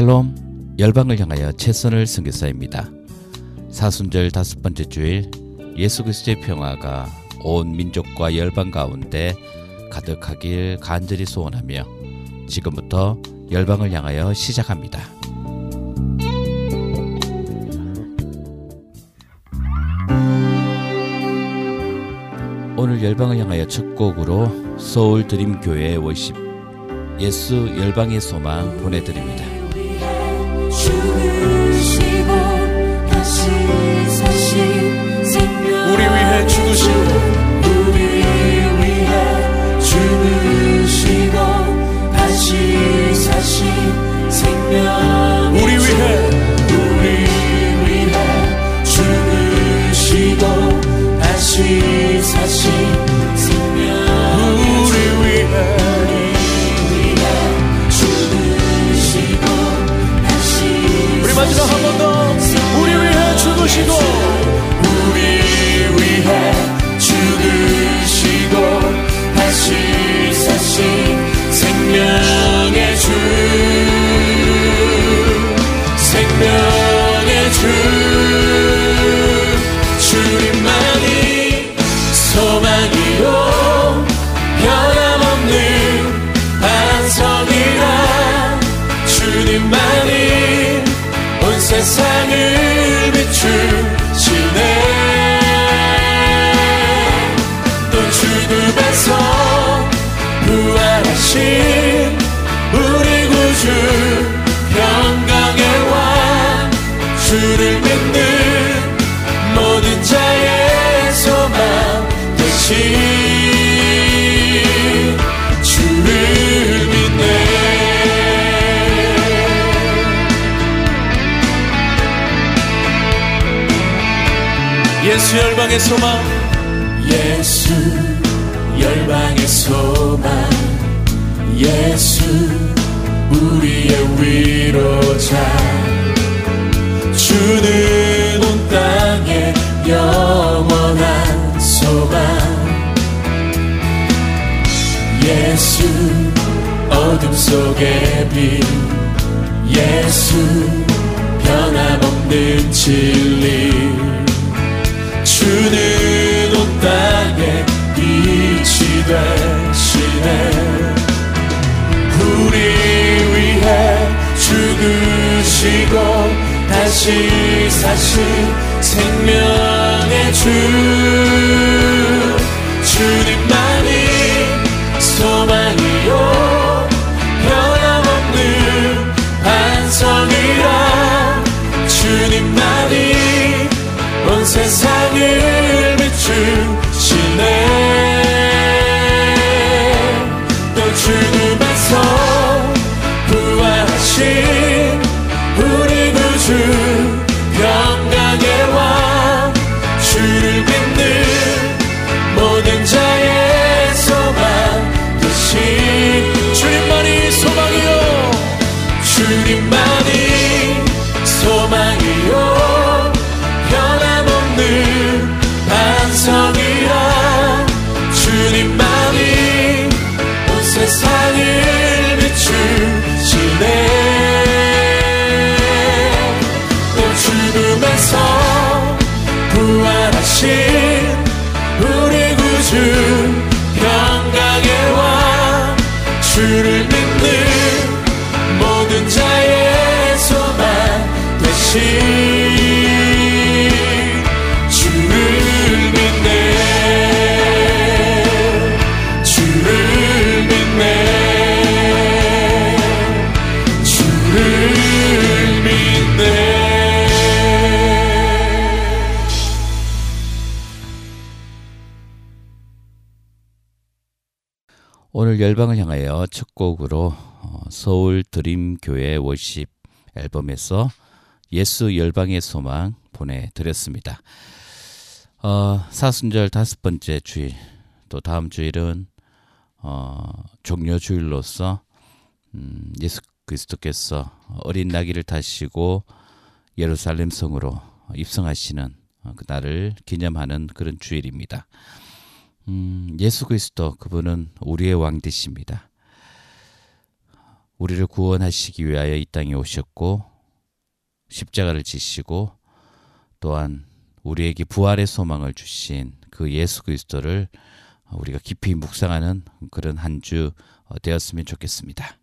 샬롬 열방을 향하여 최선을 선교사입니다. 사순절 다섯 번째 주일 예수 그리스도의 평화가 온 민족과 열방 가운데 가득하길 간절히 소원하며 지금부터 열방을 향하여 시작합니다. 오늘 열방을 향하여 첫 곡으로 서울 드림 교회 워십 예수 열방의 소망 보내드립니다. 다시 사신 생명 우리 위해 우리 위해 죽으시 다시 우리 마지막 한번 더 우리 위해 죽으시고 예수 열방의 소망. 예수 열방의 소망. 예수 우리의 위로자. 주는 온 땅에 영원한 소망. 예수 어둠 속의 빛 예수 변함없는 진리 되시네 우리 위해 죽으시고 다시 사신 생명의 주 열방을 향하여 첫 곡으로 어, 서울 드림 교회 워십 앨범에서 예수 열방의 소망 보내드렸습니다. 어, 사순절 다섯 번째 주일 또 다음 주일은 어, 종려 주일로서 음, 예수 그리스도께서 어린 나귀를 타시고 예루살렘 성으로 입성하시는 어, 그날을 기념하는 그런 주일입니다. 음, 예수 그리스도 그분은 우리의 왕 되십니다. 우리를 구원하시기 위하여 이 땅에 오셨고 십자가를 지시고 또한 우리에게 부활의 소망을 주신 그 예수 그리스도를 우리가 깊이 묵상하는 그런 한 주 되었으면 좋겠습니다.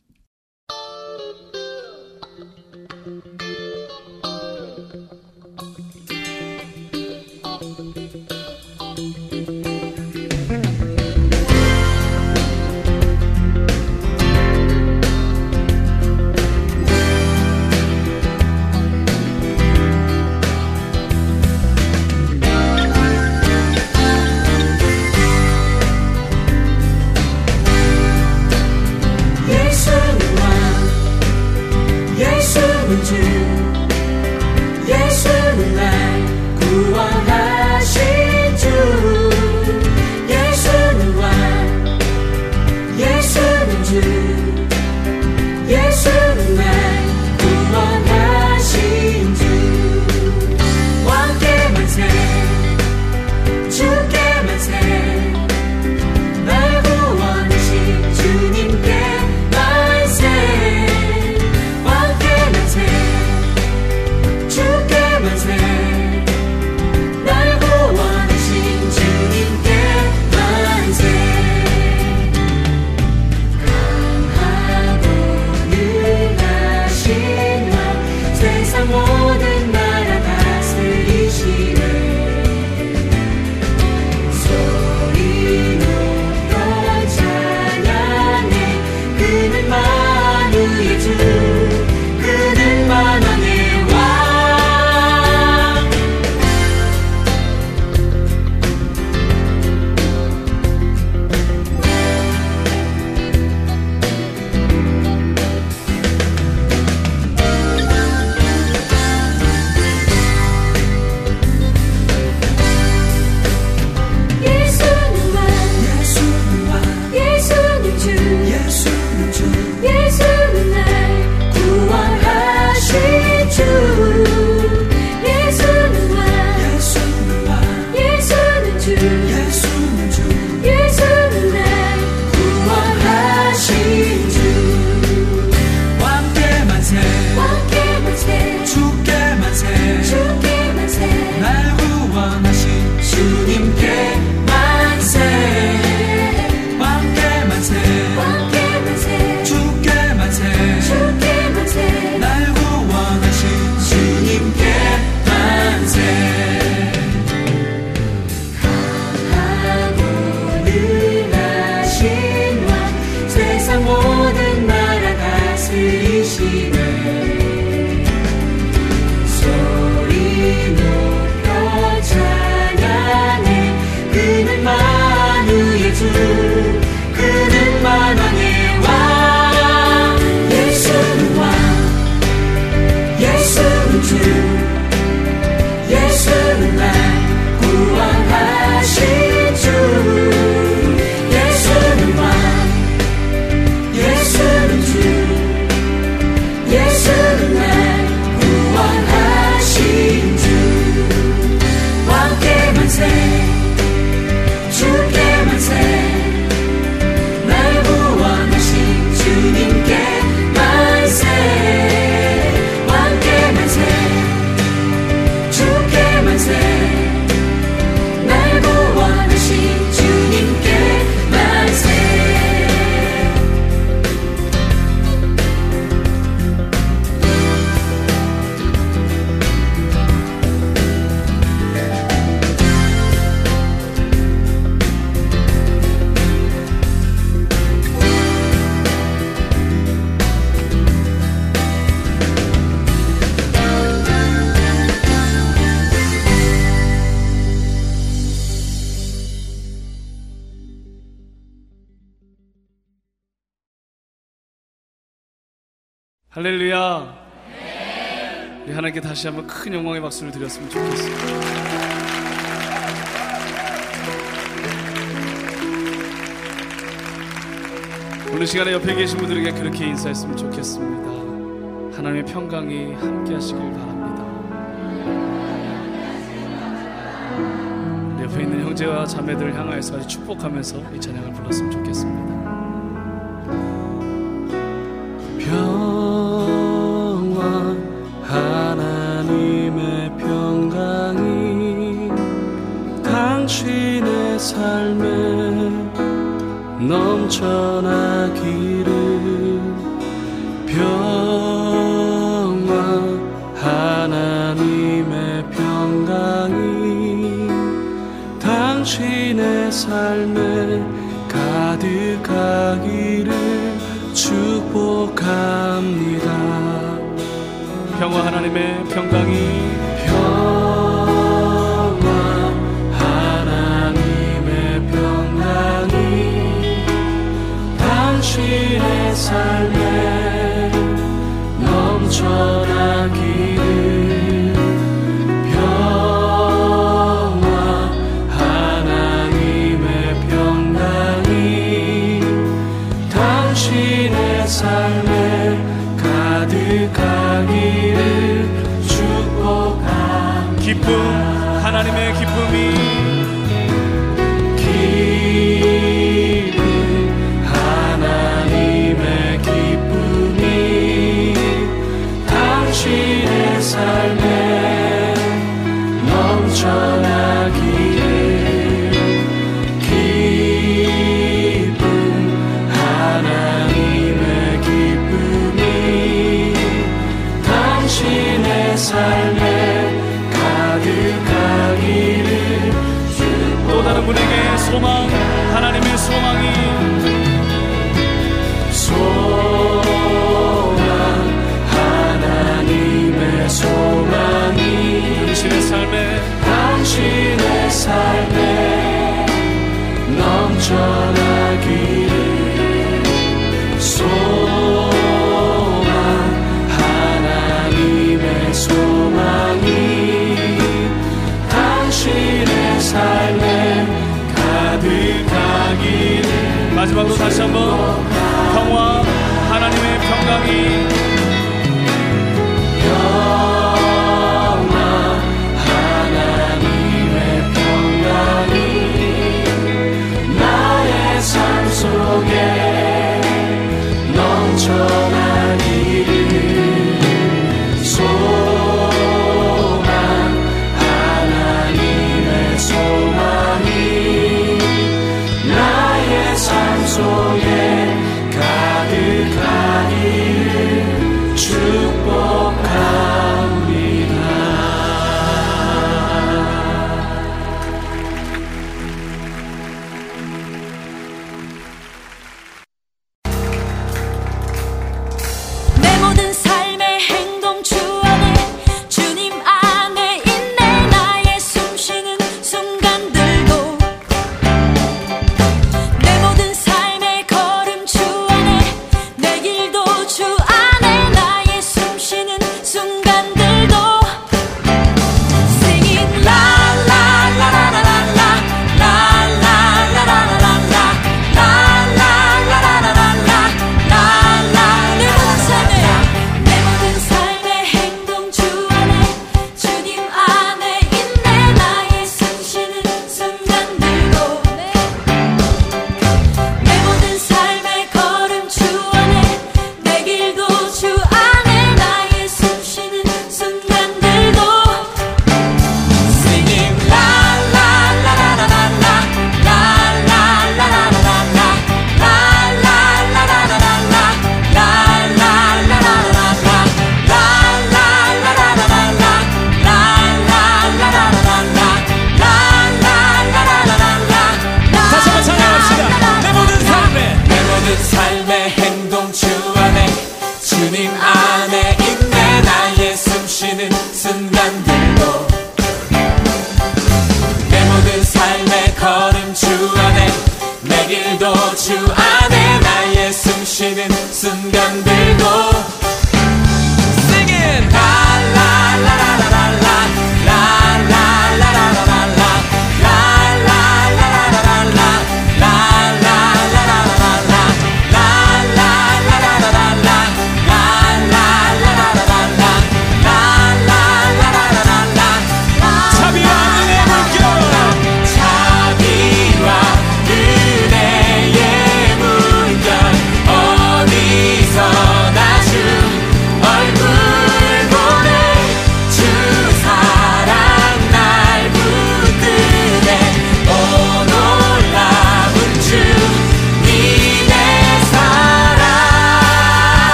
다시 한번 큰 영광의 박수를 드렸으면 좋겠습니다. 오늘 시간에 옆에 계신 분들에게 그렇게 인사했으면 좋겠습니다. 하나님의 평강이 함께 하시길 바랍니다. 옆에 있는 형제와 자매들을 향하여서 축복하면서 이 찬양을 불렀으면 좋겠습니다. 넘쳐나기를 평화 하나님의 평강이 당신의 삶에 가득하기를 축복합니다. 평화 하나님의 평 마지막으로 다시 한번 평화 하나님의 평강이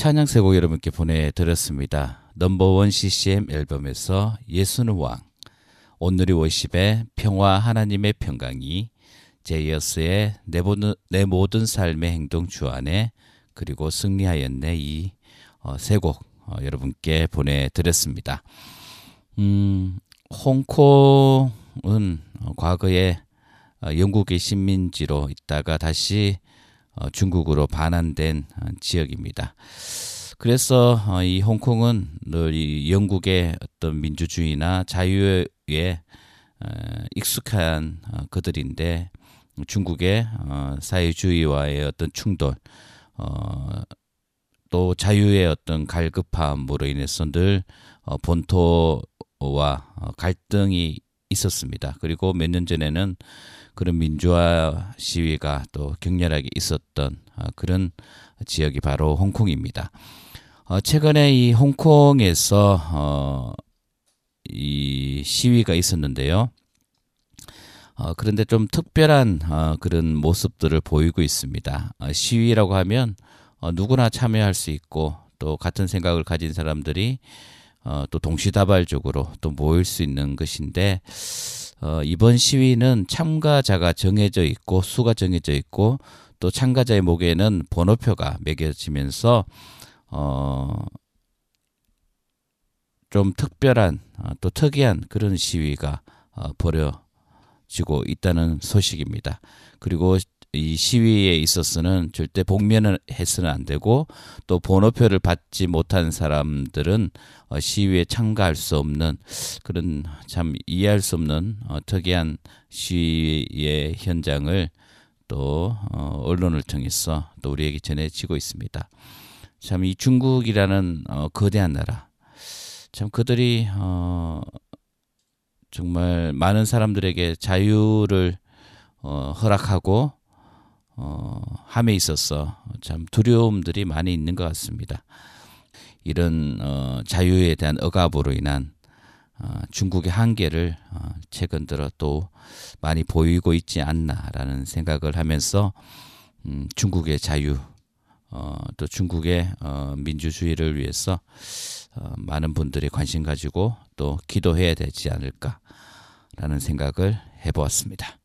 찬양 세 곡 여러분께 보내드렸습니다. 넘버원 CCM 앨범에서 예수는 왕, 오늘이 워십의 평화 하나님의 평강이, 제이어스의 내, 모든, 내 모든 삶의 행동 주안에 그리고 승리하였네 이 어, 세곡 어, 여러분께 보내드렸습니다. 음, 홍콩은 어, 과거에 어, 영국의 식민지로 있다가 다시 어, 중국으로 반환된 어, 지역입니다. 그래서 어, 이 홍콩은 늘 이 영국의 어떤 민주주의나 자유에 어, 익숙한 어, 그들인데 중국의 어, 사회주의와의 어떤 충돌, 어, 또 자유의 어떤 갈급함으로 인해서 늘 어, 본토와 어, 갈등이 있었습니다. 그리고 몇 년 전에는 그런 민주화 시위가 또 격렬하게 있었던 어, 그런 지역이 바로 홍콩입니다. 어, 최근에 이 홍콩에서 어, 이 시위가 있었는데요. 어, 그런데 좀 특별한 어, 그런 모습들을 보이고 있습니다. 어, 시위라고 하면 어, 누구나 참여할 수 있고 또 같은 생각을 가진 사람들이 어, 또 동시다발적으로 또 모일 수 있는 것인데 어, 이번 시위는 참가자가 정해져 있고 수가 정해져 있고 또 참가자의 목에는 번호표가 매겨지면서 어, 좀 특별한 어, 또 특이한 그런 시위가 어, 벌어지고 있다는 소식입니다. 그리고 이 시위에 있어서는 절대 복면을 해서는 안 되고 또 번호표를 받지 못한 사람들은 어, 시위에 참가할 수 없는 그런 참 이해할 수 없는 어, 특이한 시위의 현장을 또 어, 언론을 통해서 또 우리에게 전해지고 있습니다. 참 이 중국이라는 어, 거대한 나라, 참 그들이 어, 정말 많은 사람들에게 자유를 어, 허락하고 어, 함에 있어서 참 두려움들이 많이 있는 것 같습니다. 이런 어, 자유에 대한 억압으로 인한 어, 중국의 한계를 어, 최근 들어 또 많이 보이고 있지 않나라는 생각을 하면서 음, 중국의 자유 어, 또 중국의 어, 민주주의를 위해서 어, 많은 분들이 관심 가지고 또 기도해야 되지 않을까라는 생각을 해보았습니다.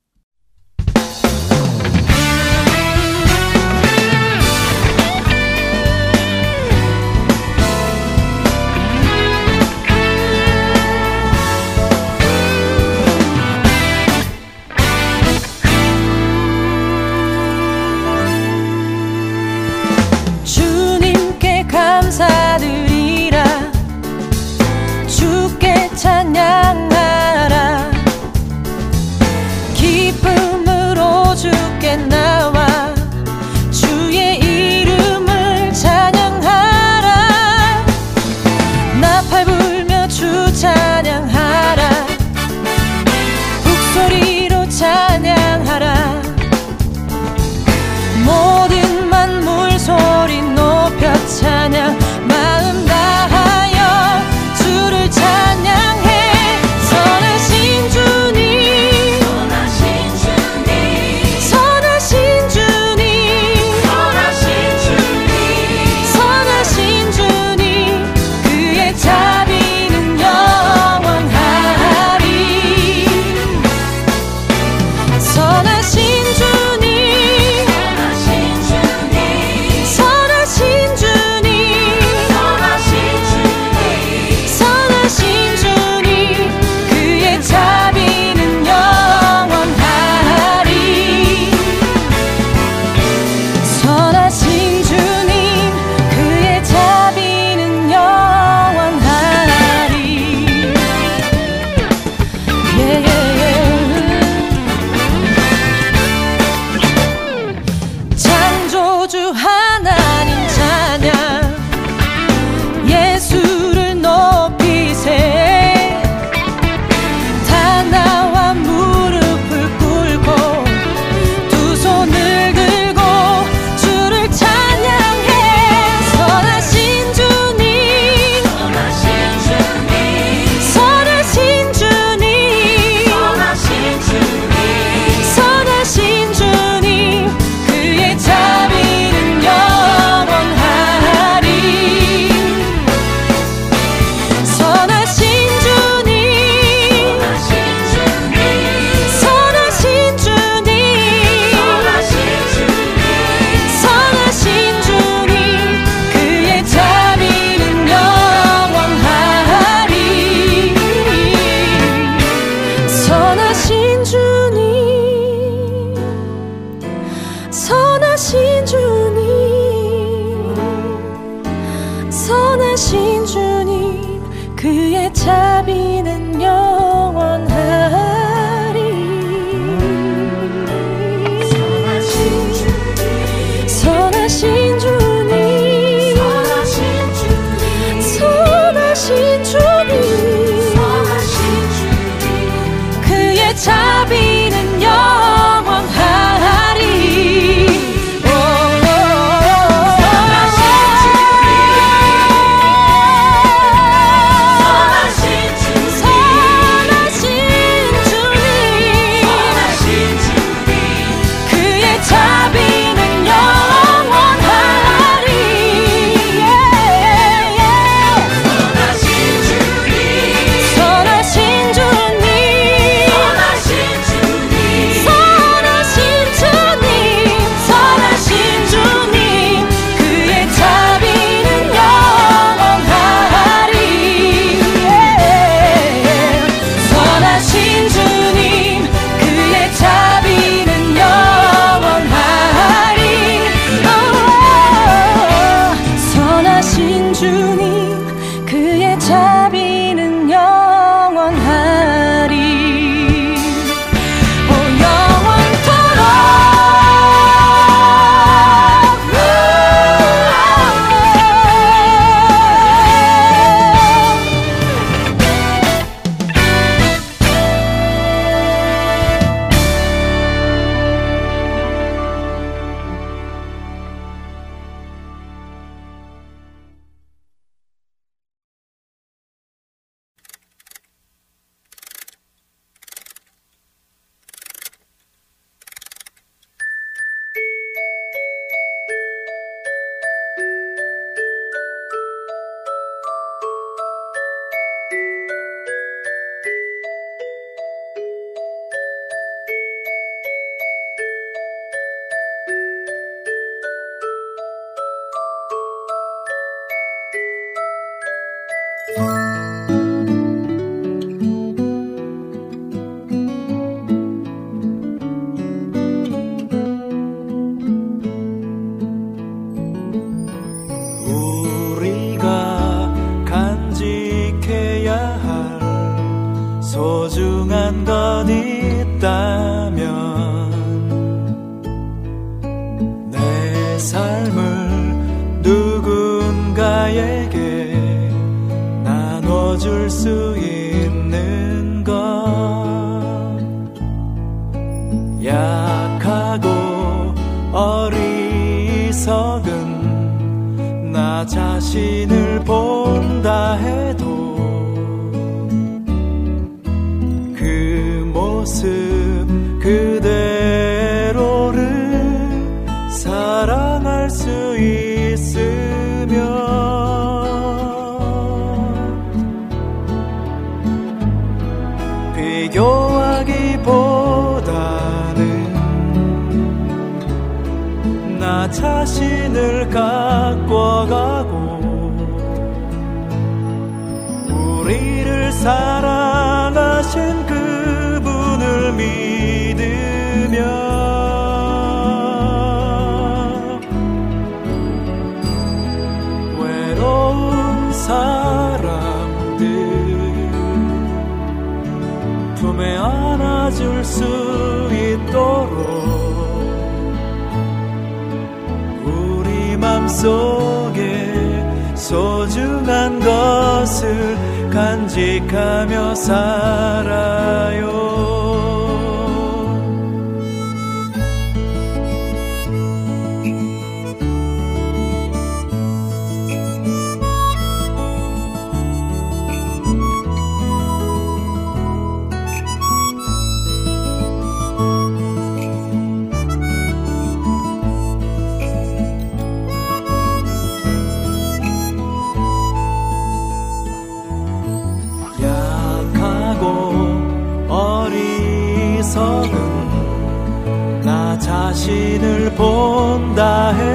나 자신을 가꿔가고 우리를 사랑하신 그 믿으며 외로운 사람들 품에 안아줄 수 속에 소중한 것을 간직하며 살아요. 본다 해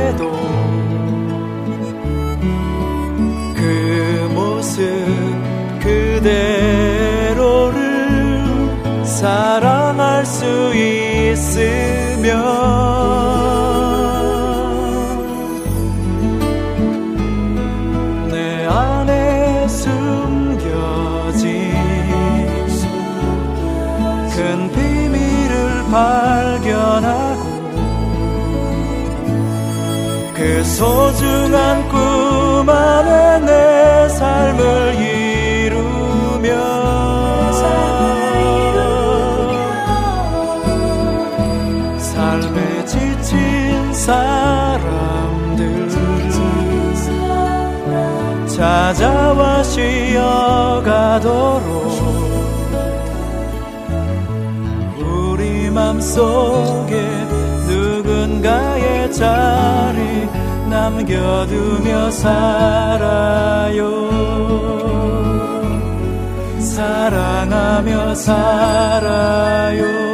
찾아와 쉬어가도록 우리 맘속에 누군가의 자리 남겨두며 살아요. 사랑하며 살아요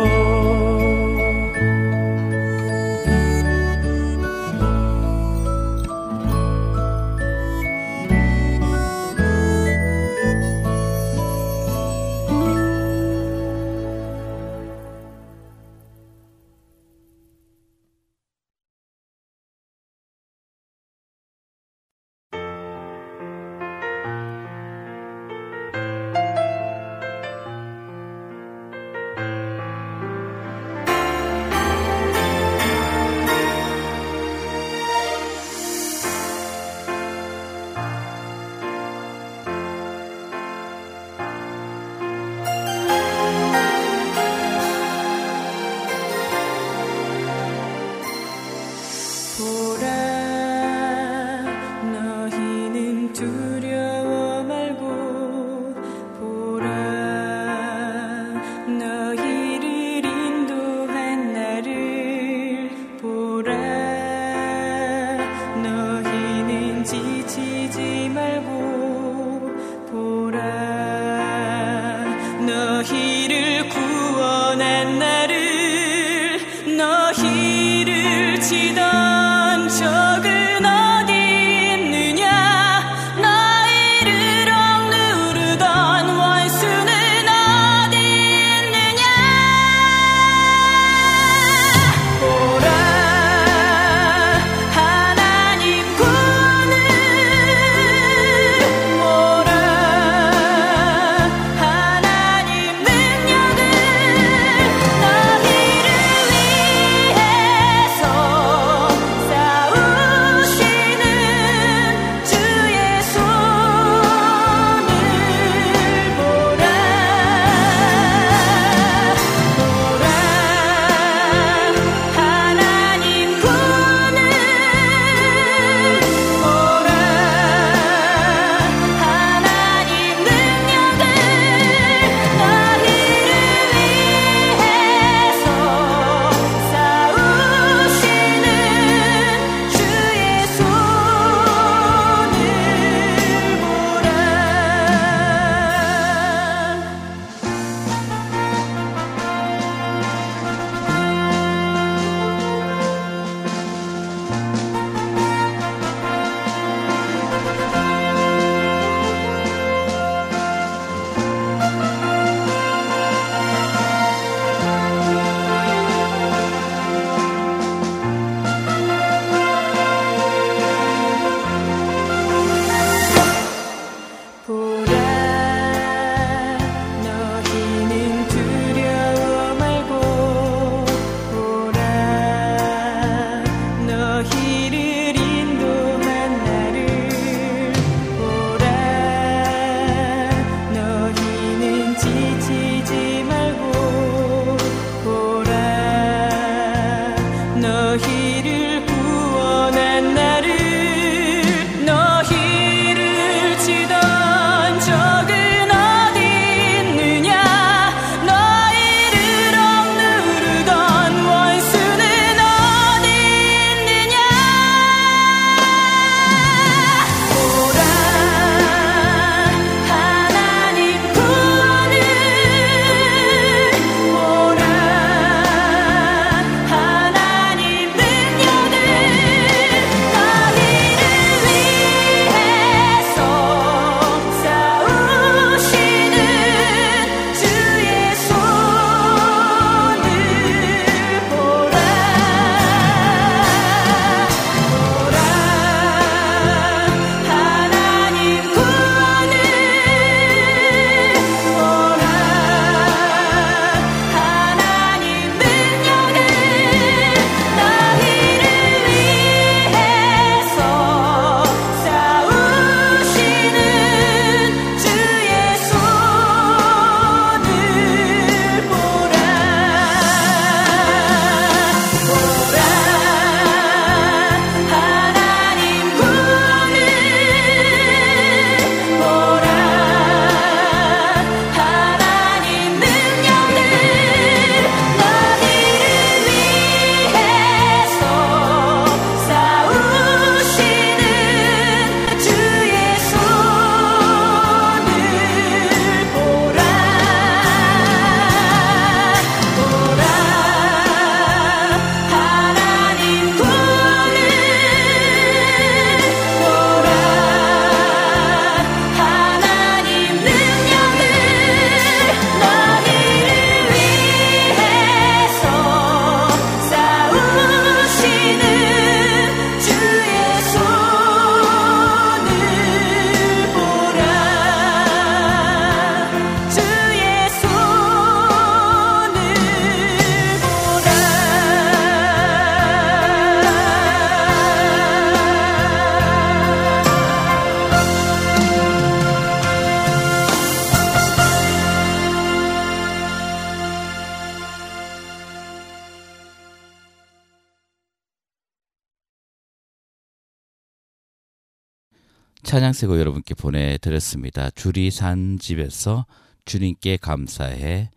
찬양세고 여러분께 보내드렸습니다. 주리 산 집에서 주님께 감사해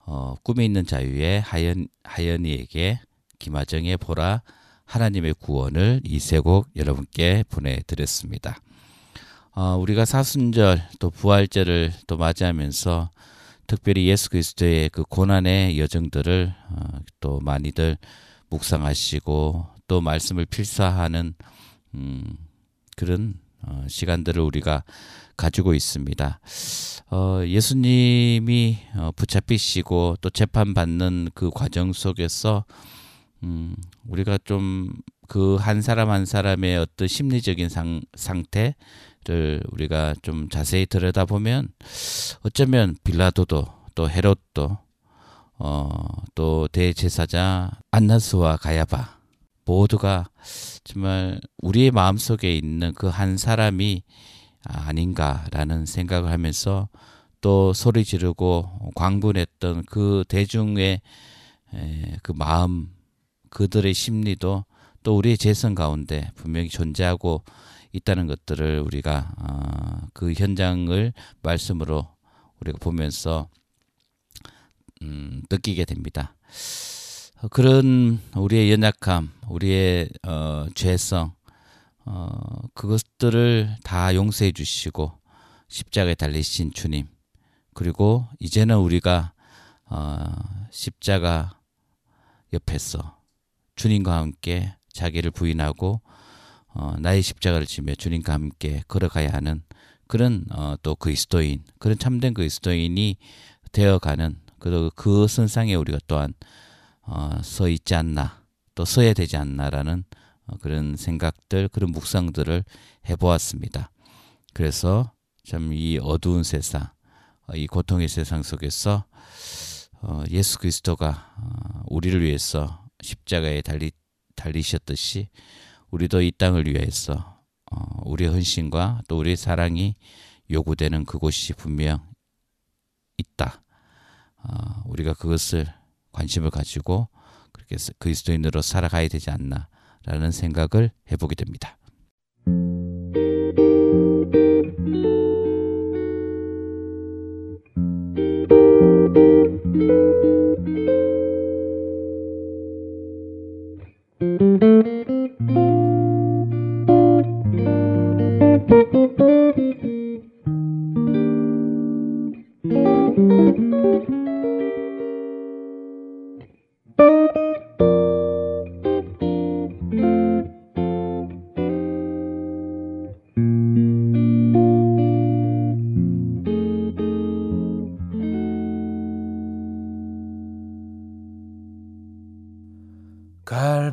어, 꿈에 있는 자유의 하연, 하연이에게 김하정의 보라 하나님의 구원을 이세곡 여러분께 보내드렸습니다. 어, 우리가 사순절 또 부활절을 또 맞이하면서 특별히 예수 그리스도의 그 고난의 여정들을 어, 또 많이들 묵상하시고 또 말씀을 필사하는 음, 그런 어, 시간들을 우리가 가지고 있습니다. 어, 예수님이 어, 붙잡히시고 또 재판받는 그 과정 속에서 음, 우리가 좀 그 한 사람 한 사람의 어떤 심리적인 상, 상태를 우리가 좀 자세히 들여다보면 어쩌면 빌라도도 또 헤롯도 어, 또 대제사자 안나스와 가야바 모두가 정말 우리의 마음속에 있는 그 한 사람이 아닌가라는 생각을 하면서 또 소리 지르고 광분했던 그 대중의 그 마음 그들의 심리도 또 우리의 재성 가운데 분명히 존재하고 있다는 것들을 우리가 어, 그 현장을 말씀으로 우리가 보면서 음, 느끼게 됩니다. 그런 우리의 연약함, 우리의 어, 죄성, 어, 그것들을 다 용서해 주시고 십자가에 달리신 주님, 그리고 이제는 우리가 어, 십자가 옆에서 주님과 함께 자기를 부인하고 어, 나의 십자가를 지며 주님과 함께 걸어가야 하는 그런 어, 또 그리스도인, 그런 참된 그리스도인이 되어가는 그, 그 선상에 우리가 또한 어, 서 있지 않나 또 서야 되지 않나라는 어, 그런 생각들 그런 묵상들을 해보았습니다. 그래서 참 이 어두운 세상 어, 이 고통의 세상 속에서 어, 예수 그리스도가 어, 우리를 위해서 십자가에 달리 달리셨듯이 우리도 이 땅을 위해서 어, 우리의 헌신과 또 우리의 사랑이 요구되는 그곳이 분명 있다. 어, 우리가 그것을 관심을 가지고 그렇게 그리스도인으로 살아가야 되지 않나라는 생각을 해보게 됩니다.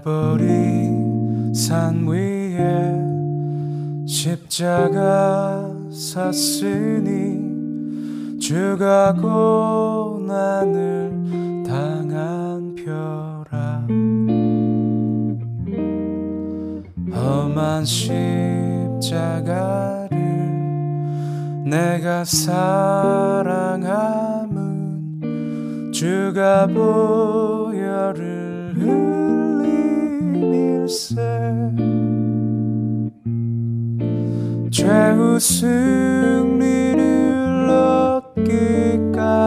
갈보리 산 위에 십자가 샀으니 주가 고난을 당한 표라. 험한 십자가를 내가 사랑함은 주가 보혈을 흘 림일세 최후 승리를 얻기까지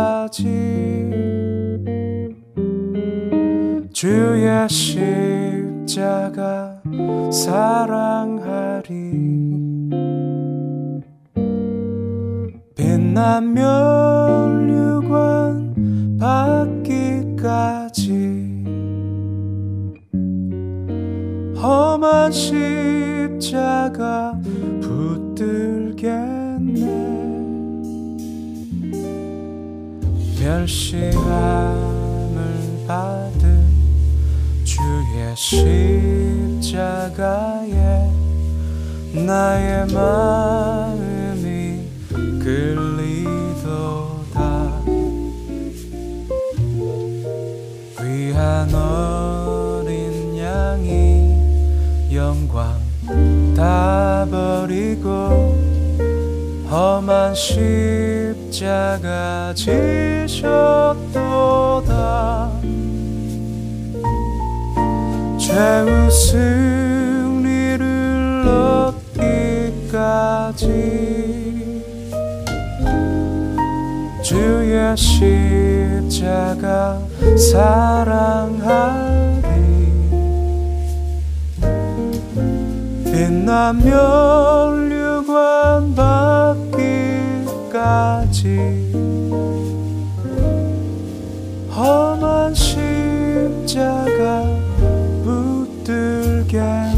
주의 십자가 사랑하리. 빛난 면류 험한 십자가 붙들겠네. 멸시함을 받은 주의 십자가에 나의 마음이 끌리도다. 어린 양이 영광 다 버리고 험한 십자가 지셨도다. 최후 승리를 얻기까지 주의 십자가 사랑하 빛나면 류관 받기까지 험한 십자가 붙들겠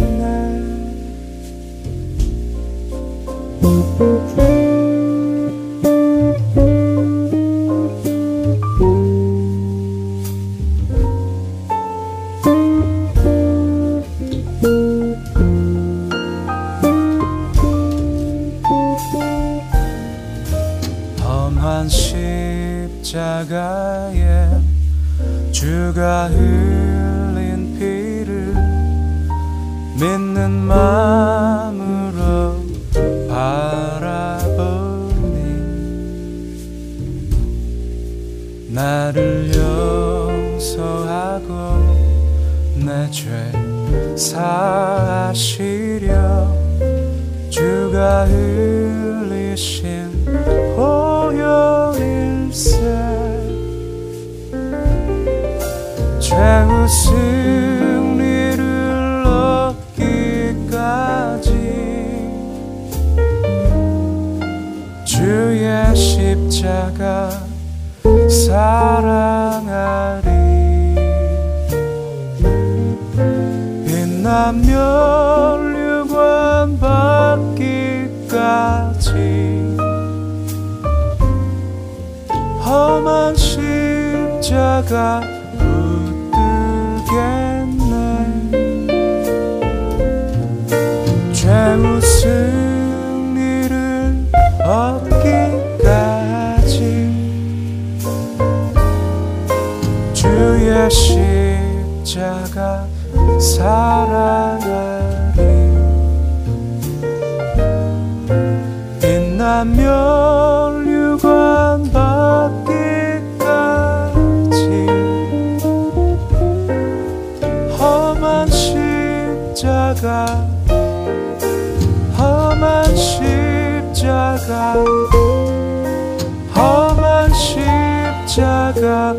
주가 흘린 피를 믿는 마음으로 바라보니 나를 용서하고 내 죄 사하시려 주가 흘 최후 승리를 얻기까지. 주의 십자가 사랑하리. 빛나면 류관 받기까지. 험한 십자가 십자가 사랑하리. 빛나면 류관 받기까지 험한 십자가 험한 십자가 험한 십자가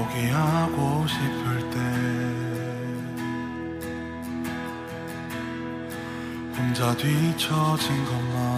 포기하고 싶을 때 혼자 뒤처진 것만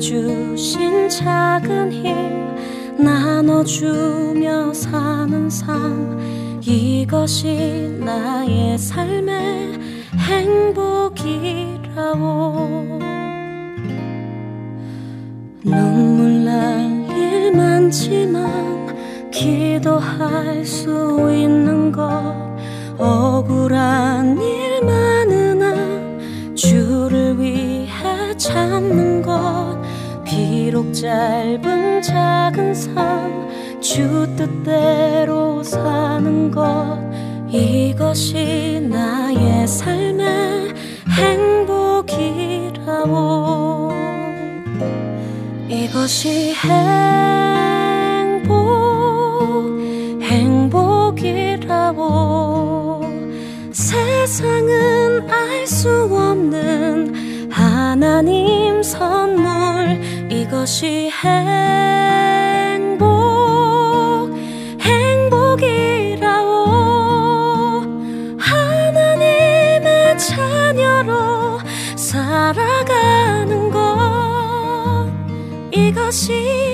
주신 작은 힘 나눠주며 사는 삶 이것이 나의 삶의 행복이라오. 눈물 날 일 많지만 기도할 수 있는 것 억울한 일 짧은 작은 삶 주 뜻대로 사는 것. 이것이 나의 삶의 행복이라오 이것이 행복 행복이라고. 세상은 알 수 없는 하나님 선물 이것이 행복 행복이라고 하나님의 자녀로 살아가는 것. 이것이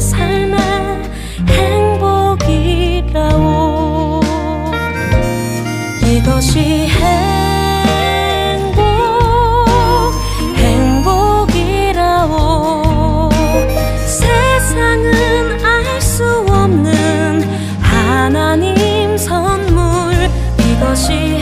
삶의 행복이라오 이것이 행복 행복이라오 세상은 알 수 없는 하나님 선물. 이것이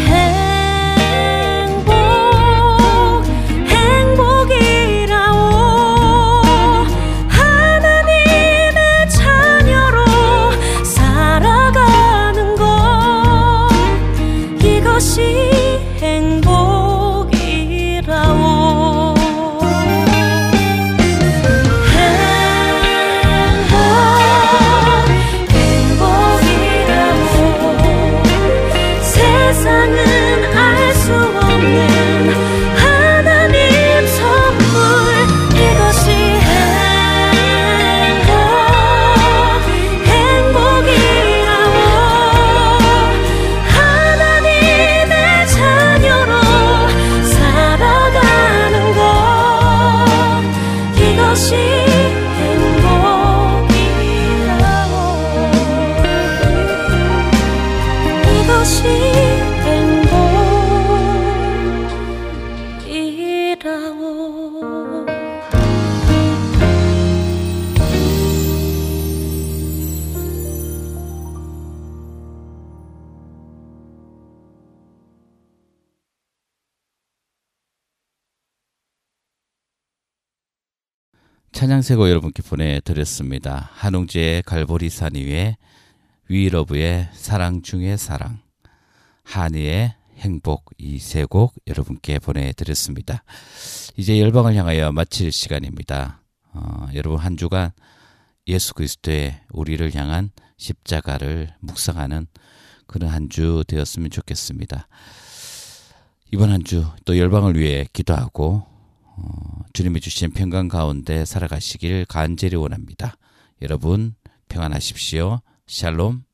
세고 여러분께 보내드렸습니다. 한웅재의 갈보리 산 위에 위러브의 사랑 중의 사랑 한이의 행복 이 세 곡 여러분께 보내드렸습니다. 이제 열방을 향하여 마칠 시간입니다. 어, 여러분 한 주간 예수 그리스도의 우리를 향한 십자가를 묵상하는 그런 한 주 되었으면 좋겠습니다. 이번 한 주 또 열방을 위해 기도하고 어, 주님이 주신 평강 가운데 살아가시길 간절히 원합니다. 여러분 평안하십시오. 샬롬.